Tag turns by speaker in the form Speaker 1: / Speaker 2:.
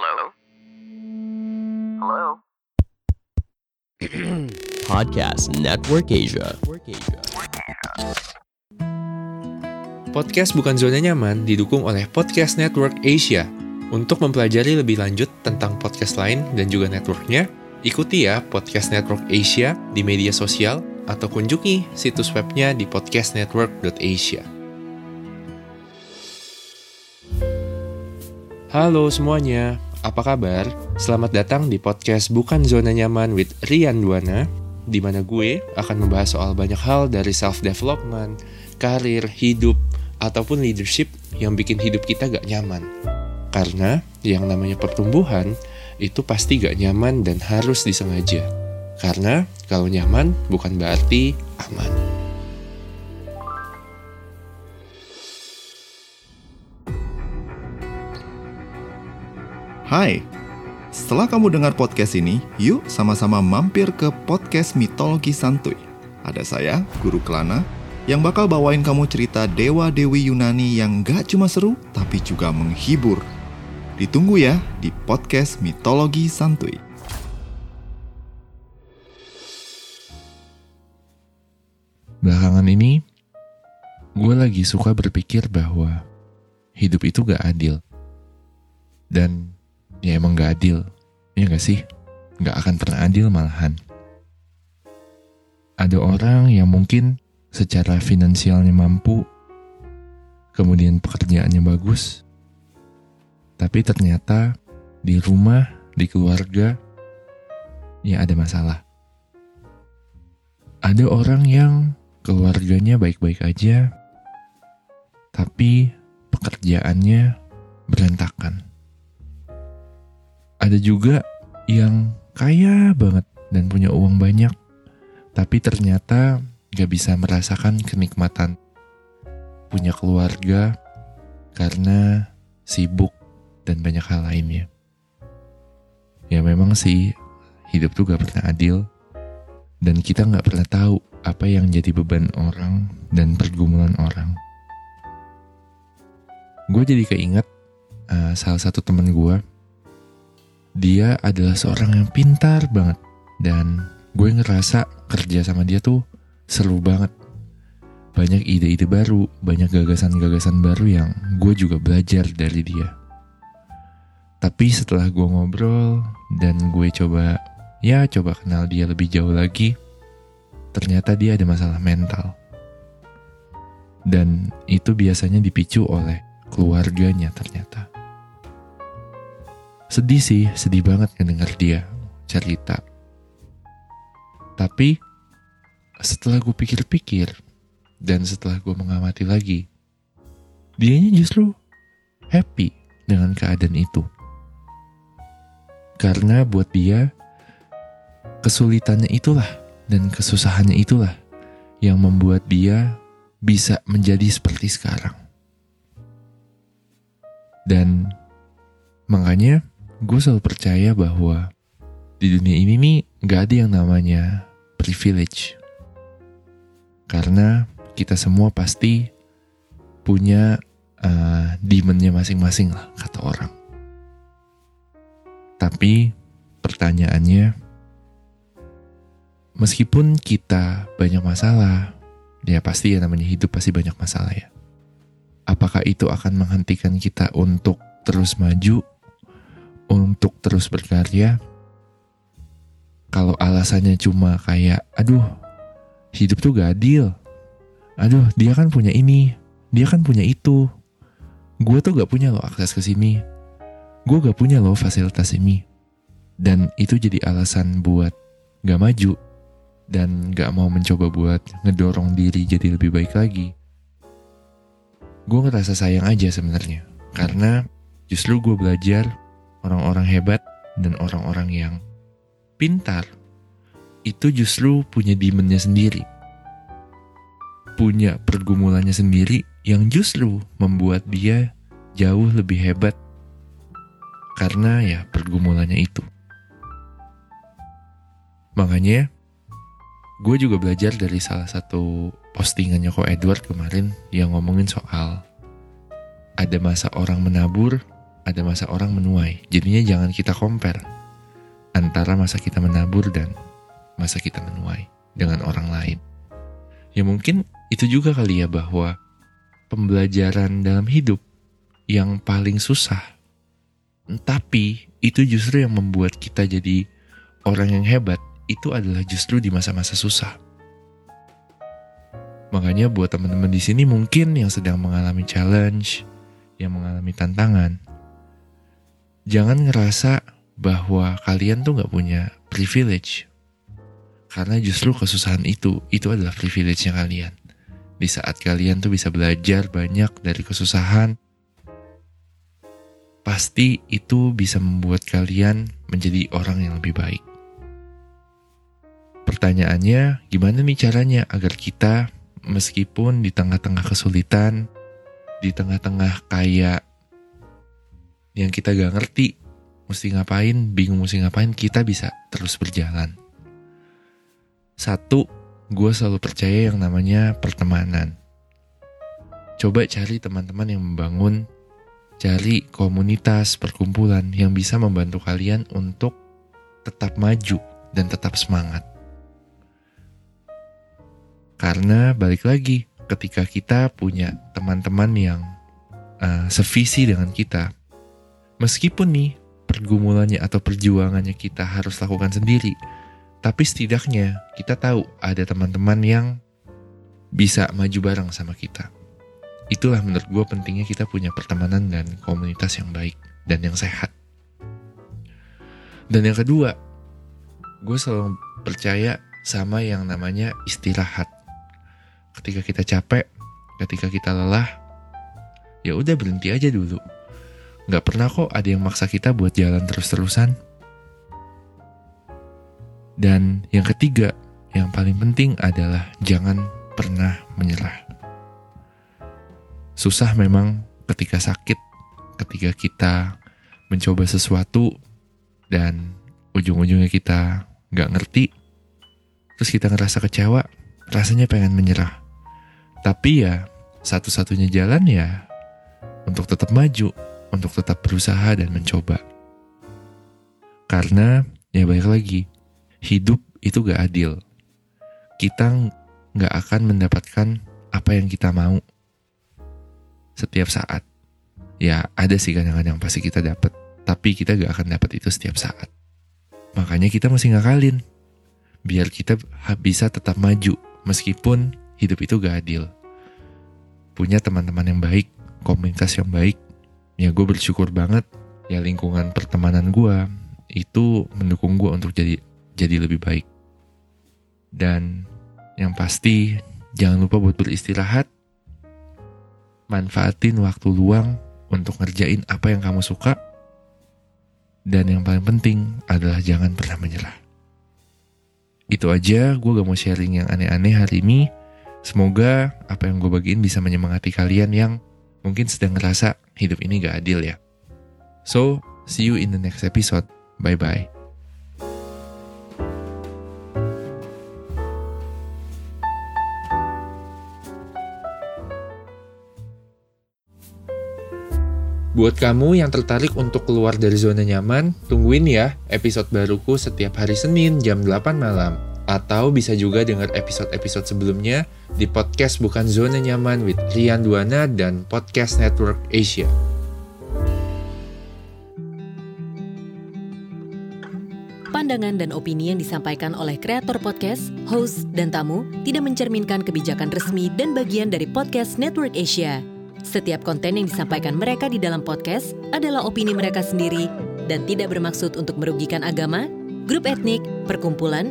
Speaker 1: Hello? Hello?
Speaker 2: Podcast Network Asia.
Speaker 3: Podcast Bukan Zona Nyaman didukung oleh Podcast Network Asia. Untuk mempelajari lebih lanjut tentang podcast lain dan juga networknya, ikuti ya Podcast Network Asia di media sosial atau kunjungi situs webnya di podcastnetwork.asia. Halo semuanya, apa kabar? Selamat datang di podcast Bukan Zona Nyaman with Rian Duana, di mana gue akan membahas soal banyak hal dari self-development, karir, hidup, ataupun leadership yang bikin hidup kita gak nyaman. Karena yang namanya pertumbuhan itu pasti gak nyaman dan harus disengaja. Karena kalau nyaman bukan berarti aman.
Speaker 4: Hai, setelah kamu dengar podcast ini, yuk sama-sama mampir ke podcast Mitologi Santuy. Ada saya, Guru Kelana, yang bakal bawain kamu cerita dewa-dewi Yunani yang gak cuma seru, tapi juga menghibur. Ditunggu ya di podcast Mitologi Santuy.
Speaker 5: Belakangan ini, gue lagi suka berpikir bahwa hidup itu gak adil. Dan ya emang gak adil, ya gak sih? Gak akan pernah adil malahan. Ada orang yang mungkin secara finansialnya mampu, kemudian pekerjaannya bagus, tapi ternyata di rumah, di keluarga, ya ada masalah. Ada orang yang keluarganya baik-baik aja, tapi pekerjaannya berantakan. Ada juga yang kaya banget dan punya uang banyak, tapi ternyata gak bisa merasakan kenikmatan punya keluarga karena sibuk dan banyak hal lainnya. Ya memang sih hidup tuh gak pernah adil dan kita gak pernah tahu apa yang jadi beban orang dan pergumulan orang. Gue jadi keinget uh, salah satu temen gue. Dia adalah seorang yang pintar banget dan gue ngerasa kerja sama dia tuh seru banget. Banyak ide-ide baru, banyak gagasan-gagasan baru yang gue juga belajar dari dia. Tapi setelah gue ngobrol dan gue coba, ya coba kenal dia lebih jauh lagi, ternyata dia ada masalah mental. Dan itu biasanya dipicu oleh keluarganya ternyata. Sedih sih, sedih banget ngedenger dia cerita. Tapi setelah gue pikir-pikir dan setelah gue mengamati lagi, dianya justru happy dengan keadaan itu. Karena buat dia, kesulitannya itulah dan kesusahannya itulah yang membuat dia bisa menjadi seperti sekarang. Dan makanya gue selalu percaya bahwa di dunia ini nih gak ada yang namanya privilege. Karena kita semua pasti punya uh, demon-nya masing-masing lah kata orang. Tapi pertanyaannya, meskipun kita banyak masalah, ya pasti ya namanya hidup pasti banyak masalah ya. Apakah itu akan menghentikan kita untuk terus maju, untuk terus berkarya? Kalau alasannya cuma kayak, aduh, hidup tuh gak adil. Aduh, dia kan punya ini, dia kan punya itu. Gue tuh gak punya loh akses ke sini. Gue gak punya loh fasilitas ini. Dan itu jadi alasan buat gak maju dan gak mau mencoba buat ngedorong diri jadi lebih baik lagi. Gue ngerasa sayang aja sebenarnya karena justru gue belajar orang-orang hebat dan orang-orang yang pintar itu justru punya demonnya sendiri. Punya pergumulannya sendiri yang justru membuat dia jauh lebih hebat karena ya pergumulannya itu. Makanya gue juga belajar dari salah satu postingannya kok Edward kemarin yang ngomongin soal ada masa orang menabur ada masa orang menuai. Jadinya jangan kita compare antara masa kita menabur dan masa kita menuai dengan orang lain. Ya mungkin itu juga kali ya bahwa pembelajaran dalam hidup yang paling susah. Tapi itu justru yang membuat kita jadi orang yang hebat itu adalah justru di masa-masa susah. Makanya buat teman-teman di sini mungkin yang sedang mengalami challenge, yang mengalami tantangan, jangan ngerasa bahwa kalian tuh nggak punya privilege. Karena justru kesusahan itu, itu adalah privilege-nya kalian. Di saat kalian tuh bisa belajar banyak dari kesusahan, pasti itu bisa membuat kalian menjadi orang yang lebih baik. Pertanyaannya, gimana nih caranya agar kita meskipun di tengah-tengah kesulitan, di tengah-tengah kayak yang kita gak ngerti, mesti ngapain, bingung mesti ngapain, kita bisa terus berjalan. Satu, gue selalu percaya yang namanya pertemanan. Coba cari teman-teman yang membangun, cari komunitas, perkumpulan yang bisa membantu kalian untuk tetap maju dan tetap semangat. Karena balik lagi, ketika kita punya teman-teman yang uh, sevisi dengan kita, meskipun nih pergumulannya atau perjuangannya kita harus lakukan sendiri, tapi setidaknya kita tahu ada teman-teman yang bisa maju bareng sama kita. Itulah menurut gue pentingnya kita punya pertemanan dan komunitas yang baik dan yang sehat. Dan yang kedua, gue selalu percaya sama yang namanya istirahat ketika kita capek, ketika kita lelah, ya udah berhenti aja dulu. Gak pernah kok ada yang maksa kita buat jalan terus-terusan. Dan yang ketiga, yang paling penting adalah jangan pernah menyerah. Susah memang ketika sakit, ketika kita mencoba sesuatu dan ujung-ujungnya kita gak ngerti, terus kita ngerasa kecewa, rasanya pengen menyerah. Tapi ya satu-satunya jalan ya untuk tetap maju, untuk tetap berusaha dan mencoba. Karena ya baik lagi, hidup itu gak adil. Kita gak akan mendapatkan apa yang kita mau setiap saat. Ya ada sih kadang-kadang pasti kita dapat, tapi kita gak akan dapat itu setiap saat. Makanya kita mesti ngakalin, biar kita bisa tetap maju meskipun hidup itu gak adil. Punya teman-teman yang baik, komunitas yang baik, ya gue bersyukur banget ya lingkungan pertemanan gue itu mendukung gue untuk jadi jadi lebih baik. Dan yang pasti jangan lupa buat beristirahat, manfaatin waktu luang untuk ngerjain apa yang kamu suka, dan yang paling penting adalah jangan pernah menyerah. Itu aja, gue gak mau sharing yang aneh-aneh hari ini. Semoga apa yang gue bagiin bisa menyemangati kalian yang mungkin sedang ngerasa hidup ini gak adil ya. So, see you in the next episode. Bye-bye.
Speaker 3: Buat kamu yang tertarik untuk keluar dari zona nyaman, tungguin ya episode baruku setiap hari Senin jam 8 malam. Atau bisa juga dengar episode-episode sebelumnya di podcast Bukan Zona Nyaman with Rian Duana dan Podcast Network Asia.
Speaker 6: Pandangan dan opini yang disampaikan oleh kreator podcast, host, dan tamu tidak mencerminkan kebijakan resmi dan bagian dari Podcast Network Asia. Setiap konten yang disampaikan mereka di dalam podcast adalah opini mereka sendiri dan tidak bermaksud untuk merugikan agama, grup etnik, perkumpulan,